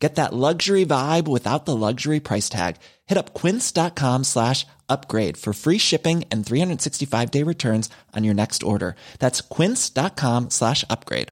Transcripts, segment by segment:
Get that luxury vibe without the luxury price tag. Hit up quince.com slash upgrade for free shipping and 365 day returns on your next order. That's quince.com slash upgrade.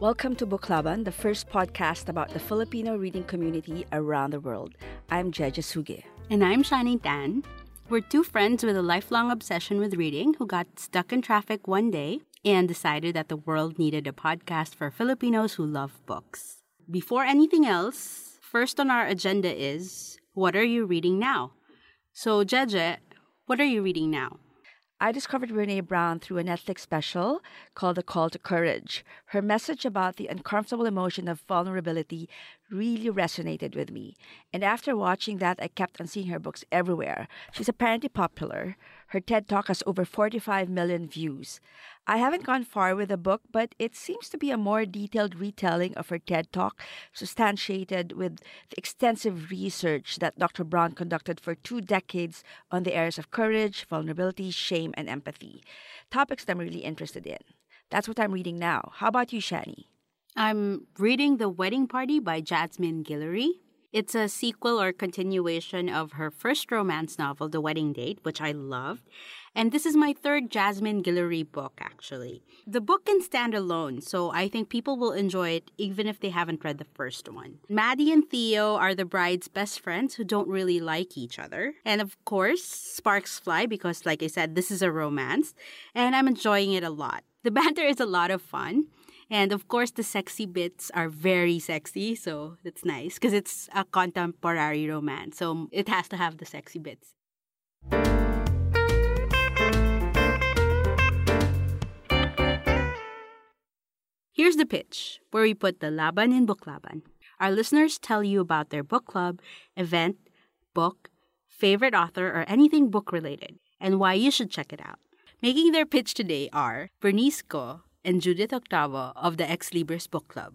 Welcome to Booklaban, the first podcast about the Filipino reading community around the world. I'm Jeje Suge. And I'm Shani Tan. We're two friends with a lifelong obsession with reading who got stuck in traffic one day and decided that the world needed a podcast for Filipinos who love books. Before anything else, first on our agenda is what are you reading now? So, Jeje, what are you reading now? I discovered Brene Brown through a Netflix special called The Call to Courage. Her message about the uncomfortable emotion of vulnerability really resonated with me. And after watching that, I kept on seeing her books everywhere. She's apparently popular. Her TED Talk has over 45 million views. I haven't gone far with the book, but it seems to be a more detailed retelling of her TED Talk, substantiated with the extensive research that Dr. Brown conducted for two decades on the areas of courage, vulnerability, shame, and empathy. Topics that I'm really interested in. That's what I'm reading now. How about you, Shani? I'm reading The Wedding Party by Jasmine Guillory. It's a sequel or continuation of her first romance novel, The Wedding Date, which I loved. And this is my third Jasmine Guillory book, actually. The book can stand alone, so I think people will enjoy it even if they haven't read the first one. Maddie and Theo are the bride's best friends who don't really like each other. And of course, sparks fly because, like I said, this is a romance, and I'm enjoying it a lot. The banter is a lot of fun. And of course, the sexy bits are very sexy, so that's nice because it's a contemporary romance, so it has to have the sexy bits. Here's the pitch, where we put the laban in book laban. Our listeners tell you about their book club, event, book, favorite author, or anything book related, and why you should check it out. Making their pitch today are Bernice and Judith Octavo of the Ex Libris Book Club.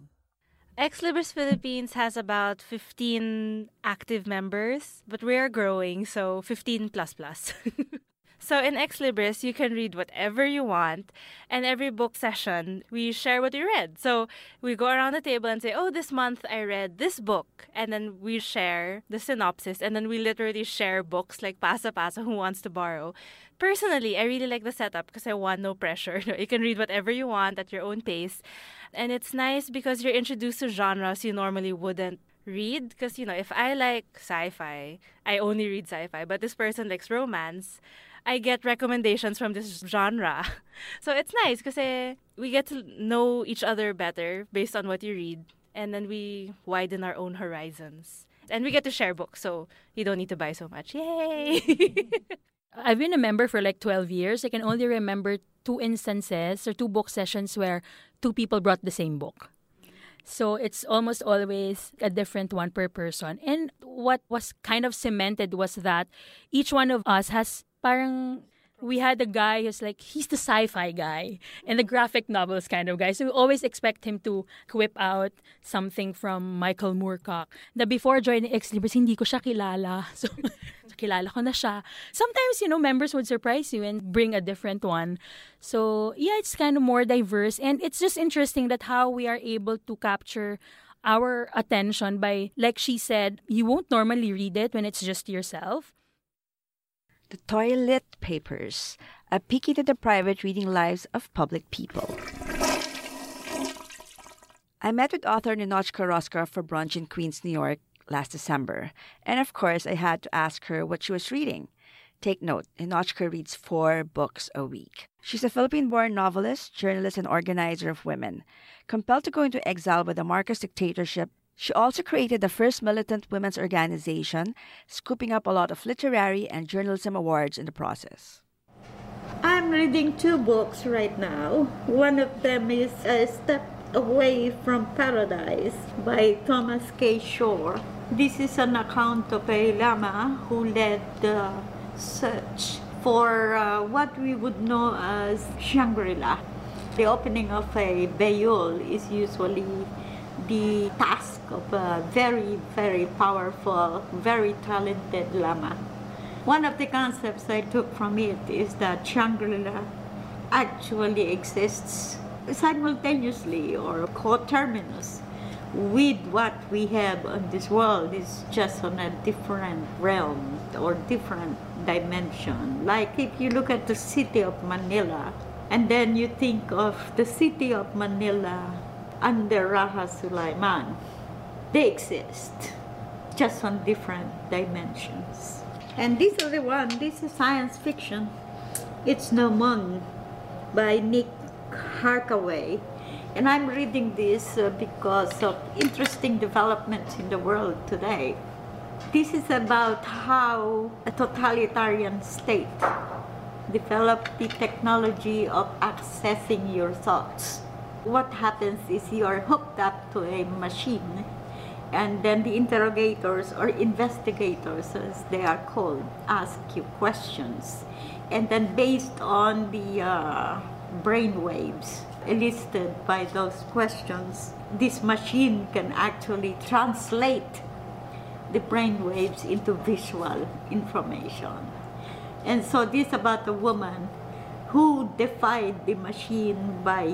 Ex Libris Philippines has about 15 active members, but we are growing, so 15 plus plus. So in Ex Libris, you can read whatever you want, and every book session, we share what we read. So we go around the table and say, "Oh, this month I read this book," and then we share the synopsis, and then we literally share books like Pasa Pasa, who wants to borrow. Personally, I really like the setup because I want no pressure. You can read whatever you want at your own pace, and it's nice because you're introduced to genres you normally wouldn't read because you know if i like sci-fi i only read sci-fi but this person likes romance I get recommendations from this genre. So it's nice because eh, we get to know each other better based on what you read, and then we widen our own horizons. And we get to share books, so you don't need to buy so much. Yay! I've been a member for like 12 years. I can only remember two instances or two book sessions where two people brought the same book. So it's almost always a different one per person. And what was kind of cemented was that each one of us has parang we had a guy who's like he's the sci-fi guy and the graphic novels kind of guy. So we always expect him to whip out something from Michael Moorcock. Na before joining Ex Libris, hindi ko siya kilala. So kilala ko na siya. Sometimes, you know, members would surprise you and bring a different one. So yeah, it's kind of more diverse. And it's just interesting that how we are able to capture our attention by, like she said, you won't normally read it when it's just yourself. The Toilet Papers, a peek into the private reading lives of public people. I met with author Ninotchka Rosca for brunch in Queens, New York last December, and of course I had to ask her what she was reading. Take note, Ninotchka reads four books a week. She's a Philippine born novelist, journalist, and organizer of women. Compelled to go into exile by the Marcos dictatorship, she also created the first militant women's organization, scooping up a lot of literary and journalism awards in the process. I'm reading two books right now. One of them is a step Away from Paradise by Thomas K. Shor. This is an account of a Lama who led the search for uh, what we would know as Shangri-La. The opening of a Bayul is usually the task of a very, very powerful, very talented Lama. One of the concepts I took from it is that Shangri-La actually exists simultaneously or coterminous with what we have on this world is just on a different realm or different dimension. Like if you look at the city of Manila and then you think of the city of Manila under Raja Sulaiman, they exist just on different dimensions. And this is the one, this is science fiction. It's Gnomon by Nick Harkaway. And I'm reading this uh, because of interesting developments in the world today. This is about how a totalitarian state developed the technology of accessing your thoughts. What happens is you are hooked up to a machine, and then the interrogators or investigators, as they are called, ask you questions. And then, based on the uh, brain waves elicited by those questions, this machine can actually translate the brain waves into visual information. And so this about a woman who defied the machine by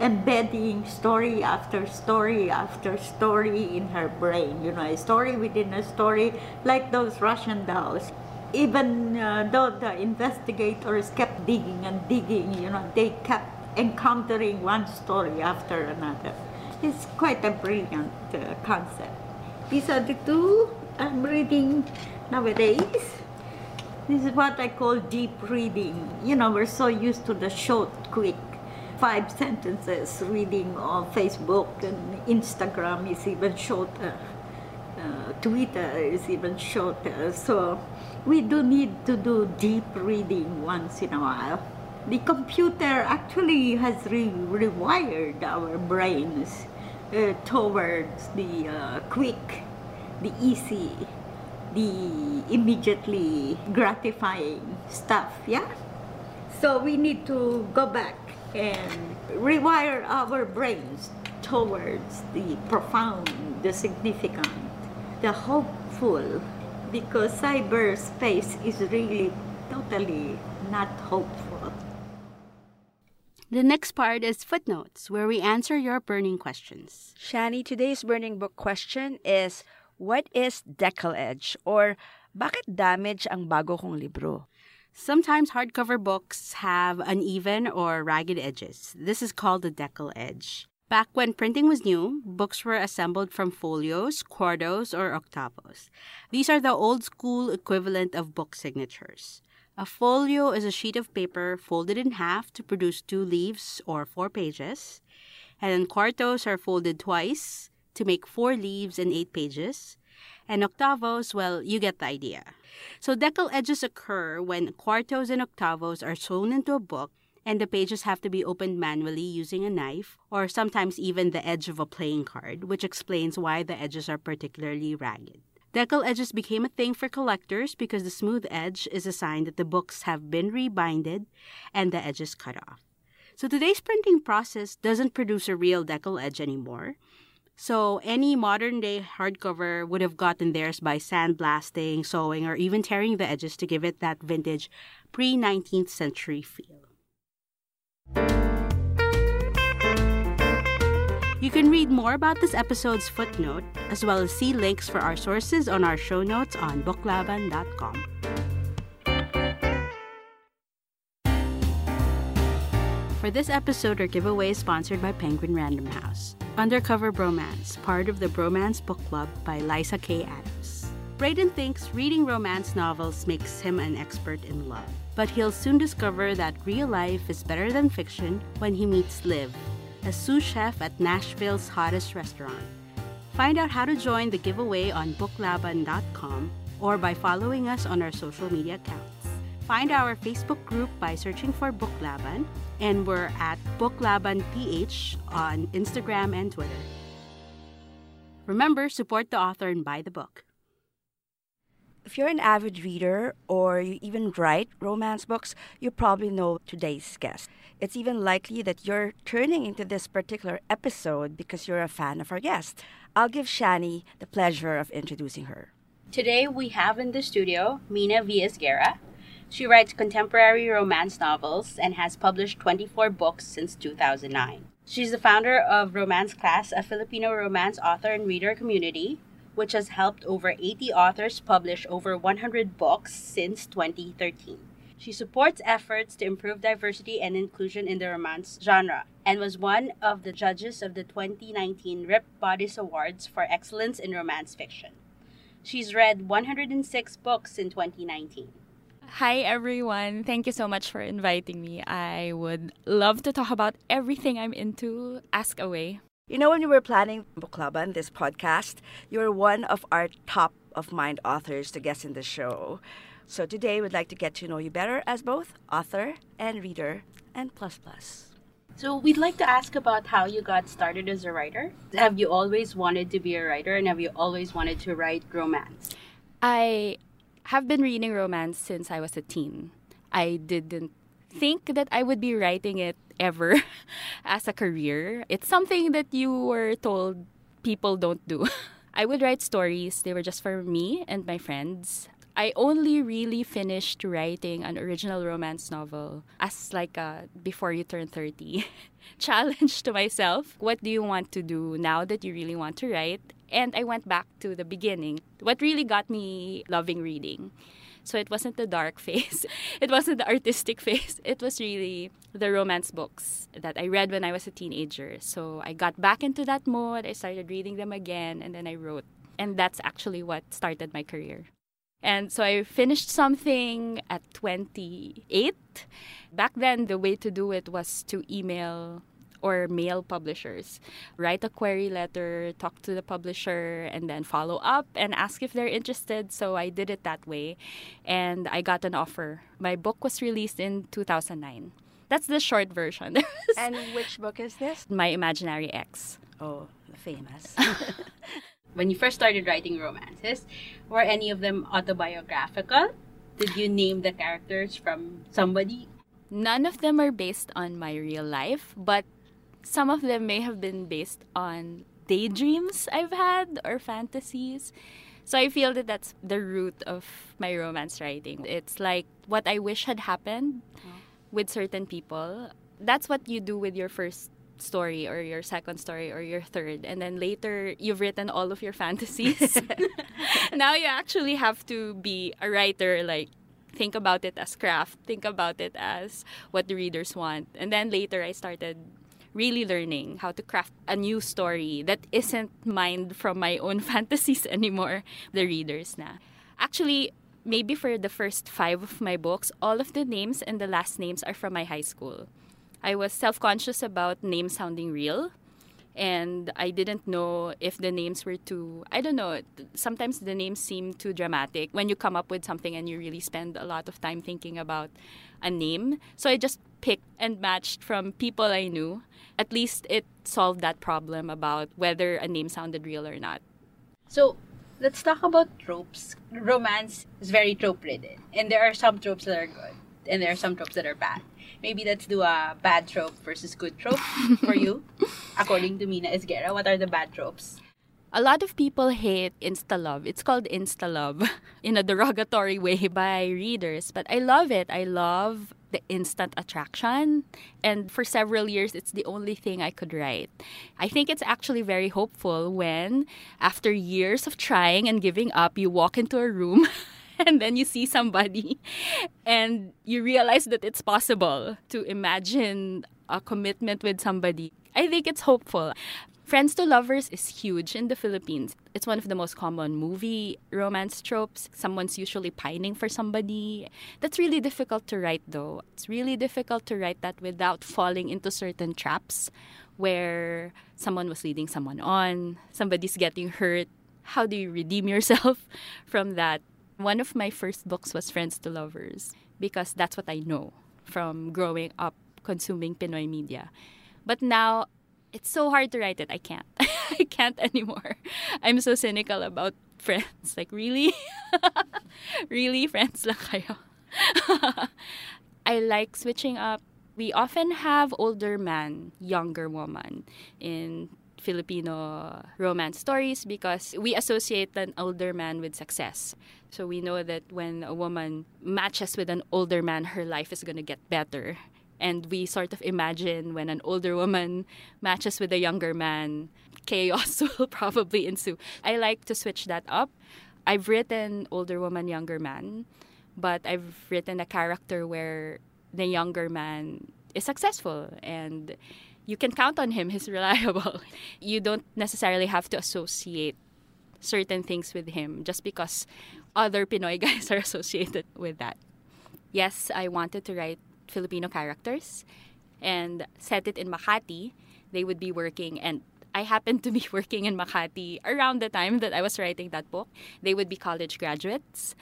embedding story after story after story in her brain. You know, a story within a story, like those Russian dolls. Even uh, though the investigators kept digging and digging, you know, they kept encountering one story after another. It's quite a brilliant uh, concept. These are the two I'm reading nowadays. This is what I call deep reading. You know, we're so used to the short, quick, five sentences reading on Facebook and Instagram is even shorter. Uh, Twitter is even shorter. So we do need to do deep reading once in a while. The computer actually has re- rewired our brains uh, towards the uh, quick, the easy, the immediately gratifying stuff, yeah? So we need to go back and rewire our brains towards the profound, the significant, the hopeful, because cyberspace is really totally not hopeful. The next part is footnotes, where we answer your burning questions. Shani, today's burning book question is What is deckle edge? Or bakit damage ang bago kong libro? Sometimes hardcover books have uneven or ragged edges. This is called the deckle edge. Back when printing was new, books were assembled from folios, quartos, or octavos. These are the old school equivalent of book signatures. A folio is a sheet of paper folded in half to produce two leaves or four pages. And quartos are folded twice to make four leaves and eight pages. And octavos, well, you get the idea. So deckle edges occur when quartos and octavos are sewn into a book and the pages have to be opened manually using a knife or sometimes even the edge of a playing card, which explains why the edges are particularly ragged. Deckle edges became a thing for collectors because the smooth edge is a sign that the books have been rebinded and the edges cut off. So today's printing process doesn't produce a real deckle edge anymore. So any modern day hardcover would have gotten theirs by sandblasting, sewing, or even tearing the edges to give it that vintage pre 19th century feel. You can read more about this episode's footnote, as well as see links for our sources on our show notes on booklaban.com. For this episode, our giveaway is sponsored by Penguin Random House. Undercover Bromance, part of the Bromance Book Club by Lyssa Kay Adams. Braden thinks reading romance novels makes him an expert in love, but he'll soon discover that real life is better than fiction when he meets Liv, a sous chef at Nashville's hottest restaurant. Find out how to join the giveaway on booklaban.com or by following us on our social media accounts. Find our Facebook group by searching for Book Laban, and we're at Book Laban PH on Instagram and Twitter. Remember, support the author and buy the book. If you're an avid reader or you even write romance books, you probably know today's guest. It's even likely that you're turning into this particular episode because you're a fan of our guest. I'll give Shani the pleasure of introducing her. Today we have in the studio Mina V. Esguerra. She writes contemporary romance novels and has published 24 books since 2009. She's the founder of Romance Class, a Filipino romance author and reader community, which has helped over 80 authors publish over 100 books since 2013. She supports efforts to improve diversity and inclusion in the romance genre and was one of the judges of the 2019 Ripped Bodice Awards for Excellence in Romance Fiction. She's read 106 books in 2019. Hi, everyone. Thank you so much for inviting me. I would love to talk about everything I'm into. Ask away. You know, when we were planning Book Club and this podcast, you're one of our top of mind authors to guest in the show. So today we'd like to get to know you better as both author and reader and plus plus. So we'd like to ask about how you got started as a writer. Have you always wanted to be a writer and have you always wanted to write romance? I have been reading romance since I was a teen. I didn't think that I would be writing it ever as a career. It's something that you were told people don't do. I would write stories, they were just for me and my friends. I only really finished writing an original romance novel as like a before you turn 30 challenge to myself. What do you want to do now that you really want to write? And I went back to the beginning. What really got me loving reading so it wasn't the dark phase. It wasn't the artistic phase. It was really the romance books that I read when I was a teenager. So I got back into that mode. I started reading them again and then I wrote. And that's actually what started my career. And so I finished something at 28. Back then, the way to do it was to email or mail publishers. Write a query letter, talk to the publisher, and then follow up and ask if they're interested. So I did it that way, and I got an offer. My book was released in 2009. That's the short version. and which book is this? My Imaginary Ex. Oh, famous. when you first started writing romances, were any of them autobiographical? Did you name the characters from somebody? None of them are based on my real life, but some of them may have been based on daydreams I've had or fantasies. So I feel that that's the root of my romance writing. It's like what I wish had happened oh. with certain people. That's what you do with your first story or your second story or your third and then later you've written all of your fantasies. now you actually have to be a writer like think about it as craft, think about it as what the readers want. And then later I started really learning how to craft a new story that isn't mined from my own fantasies anymore, the readers na. Actually, maybe for the first five of my books, all of the names and the last names are from my high school. I was self conscious about names sounding real. And I didn't know if the names were too, I don't know, sometimes the names seem too dramatic when you come up with something and you really spend a lot of time thinking about a name. So I just picked and matched from people I knew at least it solved that problem about whether a name sounded real or not. So let's talk about tropes. Romance is very trope ridden, and there are some tropes that are good, and there are some tropes that are bad. Maybe let's do a bad trope versus good trope for you, according to Mina Esguerra. What are the bad tropes? A lot of people hate insta love. It's called insta love in a derogatory way by readers, but I love it. I love the instant attraction. And for several years, it's the only thing I could write. I think it's actually very hopeful when, after years of trying and giving up, you walk into a room. and then you see somebody and you realize that it's possible to imagine a commitment with somebody. I think it's hopeful. Friends to Lovers is huge in the Philippines. It's one of the most common movie romance tropes. Someone's usually pining for somebody. That's really difficult to write, though. It's really difficult to write that without falling into certain traps where someone was leading someone on, somebody's getting hurt. How do you redeem yourself from that? One of my first books was Friends to Lovers because that's what I know from growing up consuming Pinoy media. But now it's so hard to write it. I can't. I can't anymore. I'm so cynical about friends. Like, really? really? Friends lang kayo? I like switching up. We often have older man, younger woman in Filipino romance stories because we associate an older man with success. So we know that when a woman matches with an older man, her life is going to get better. And we sort of imagine when an older woman matches with a younger man, chaos will probably ensue. I like to switch that up. I've written older woman, younger man, but I've written a character where the younger man is successful and you can count on him. He's reliable. You don't necessarily have to associate certain things with him just because other Pinoy guys are associated with that. Yes, I wanted to write Filipino characters and set it in Makati. They would be working, and I happened to be working in Makati around the time that I was writing that book. They would be college graduates.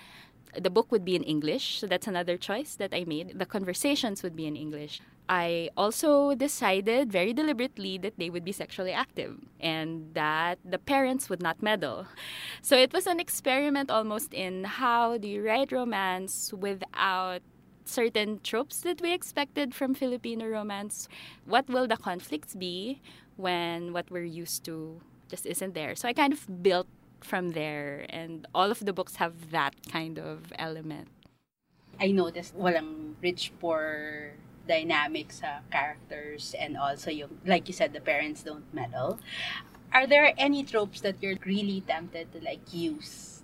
The book would be in English, so that's another choice that I made. The conversations would be in English. I also decided very deliberately that they would be sexually active and that the parents would not meddle. So it was an experiment almost in how do you write romance without certain tropes that we expected from Filipino romance. What will the conflicts be when what we're used to just isn't there? So I kind of built from there, and all of the books have that kind of element. I noticed walang rich poor dynamic sa characters and also yung like you said the parents don't meddle. Are there any tropes that you're really tempted to like use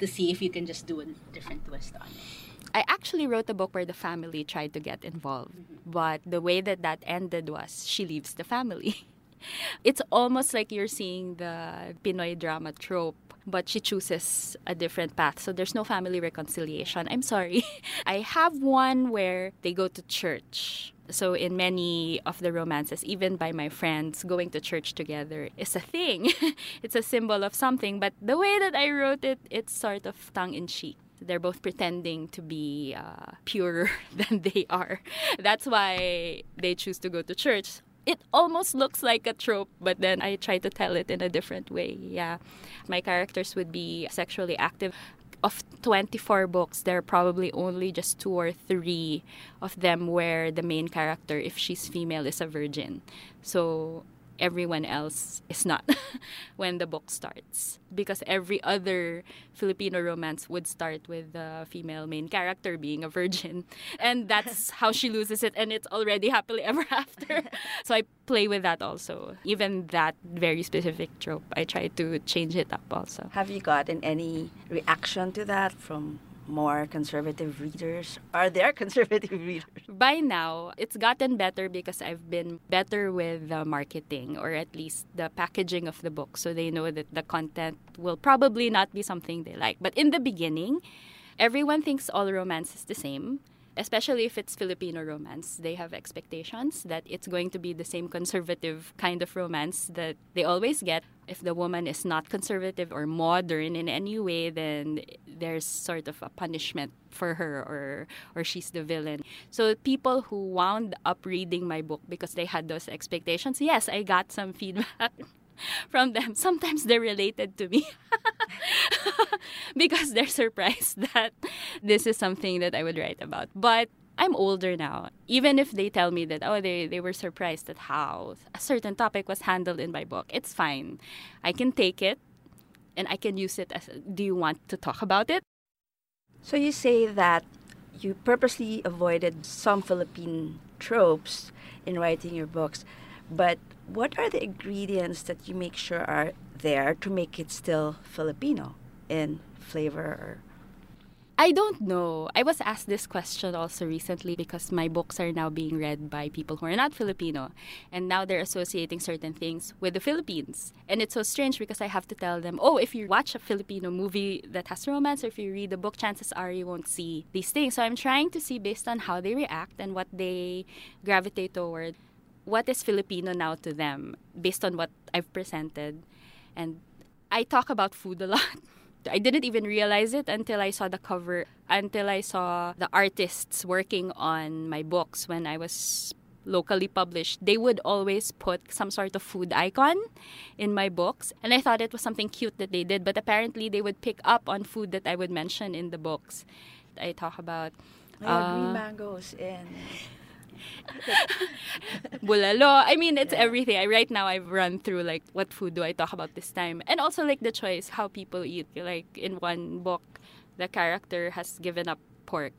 to see if you can just do a different twist on it? I actually wrote a book where the family tried to get involved, mm-hmm. but the way that that ended was she leaves the family. it's almost like you're seeing the Pinoy drama trope, but she chooses a different path. So there's no family reconciliation. I'm sorry. I have one where they go to church. So in many of the romances, even by my friends, going to church together is a thing. it's a symbol of something. But the way that I wrote it, it's sort of tongue in cheek they're both pretending to be uh, purer than they are. That's why they choose to go to church. It almost looks like a trope, but then I try to tell it in a different way. Yeah. My characters would be sexually active. Of 24 books, there are probably only just two or three of them where the main character, if she's female, is a virgin. So everyone else is not when the book starts. Because every other Filipino romance would start with the female main character being a virgin. And that's how she loses it, and it's already happily ever after. so I play with that also. Even that very specific trope, I try to change it up also. Have you gotten any reaction to that from more conservative readers? Are there conservative readers? By now, it's gotten better because I've been better with the marketing or at least the packaging of the book so they know that the content will probably not be something they like. But in the beginning, everyone thinks all romance is the same especially if it's Filipino romance, they have expectations that it's going to be the same conservative kind of romance that they always get. If the woman is not conservative or modern in any way, then there's sort of a punishment for her or or she's the villain. So people who wound up reading my book because they had those expectations, yes, I got some feedback from them. Sometimes they're related to me because they're surprised that this is something that I would write about. But I'm older now. Even if they tell me that, oh, they, they were surprised at how a certain topic was handled in my book, it's fine. I can take it and I can use it as do you want to talk about it? So you say that you purposely avoided some Philippine tropes in writing your books, but what are the ingredients that you make sure are there to make it still Filipino in flavor or I don't know. I was asked this question also recently because my books are now being read by people who are not Filipino. And now they're associating certain things with the Philippines. And it's so strange because I have to tell them, oh, if you watch a Filipino movie that has romance or if you read the book, chances are you won't see these things. So I'm trying to see based on how they react and what they gravitate toward what is Filipino now to them based on what I've presented. And I talk about food a lot. I didn't even realize it until I saw the cover, until I saw the artists working on my books when I was locally published, they would always put some sort of food icon in my books. And I thought it was something cute that they did, but apparently they would pick up on food that I would mention in the books. I talk about Yeah, green uh, mangoes and bulalo. I mean, it's everything. I, right now, I've run through like what food do I talk about this time, and also like the choice how people eat. Like in one book, the character has given up pork.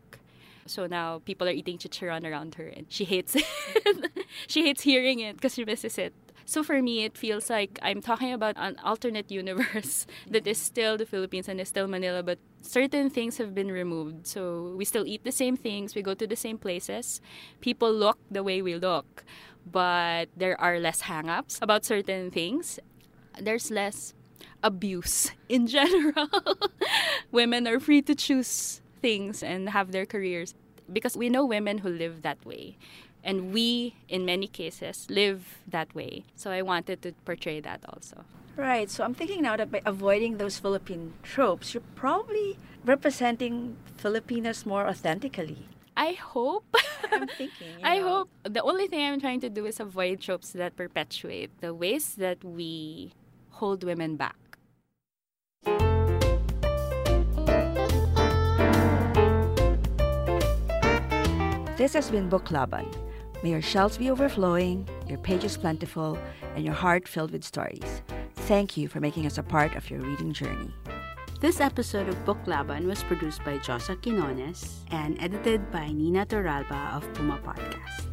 So now people are eating chicharon around her, and she hates it. she hates hearing it because she misses it. So for me, it feels like I'm talking about an alternate universe that is still the Philippines and is still Manila, but certain things have been removed. So we still eat the same things, we go to the same places, people look the way we look, but there are less hang ups about certain things. There's less abuse in general. Women are free to choose things and have their careers because we know women who live that way. And we, in many cases, live that way. So I wanted to portray that also. Right. So I'm thinking now that by avoiding those Philippine tropes, you're probably representing Filipinas more authentically. I hope. I'm thinking. I know. hope. The only thing I'm trying to do is avoid tropes that perpetuate the ways that we hold women back. This has been Book Laban. May your shelves be overflowing, your pages plentiful, and your heart filled with stories. Thank you for making us a part of your reading journey. This episode of Book Laban was produced by Josa Quinones and edited by Nina Toralba of Puma Podcast.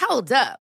Hold up.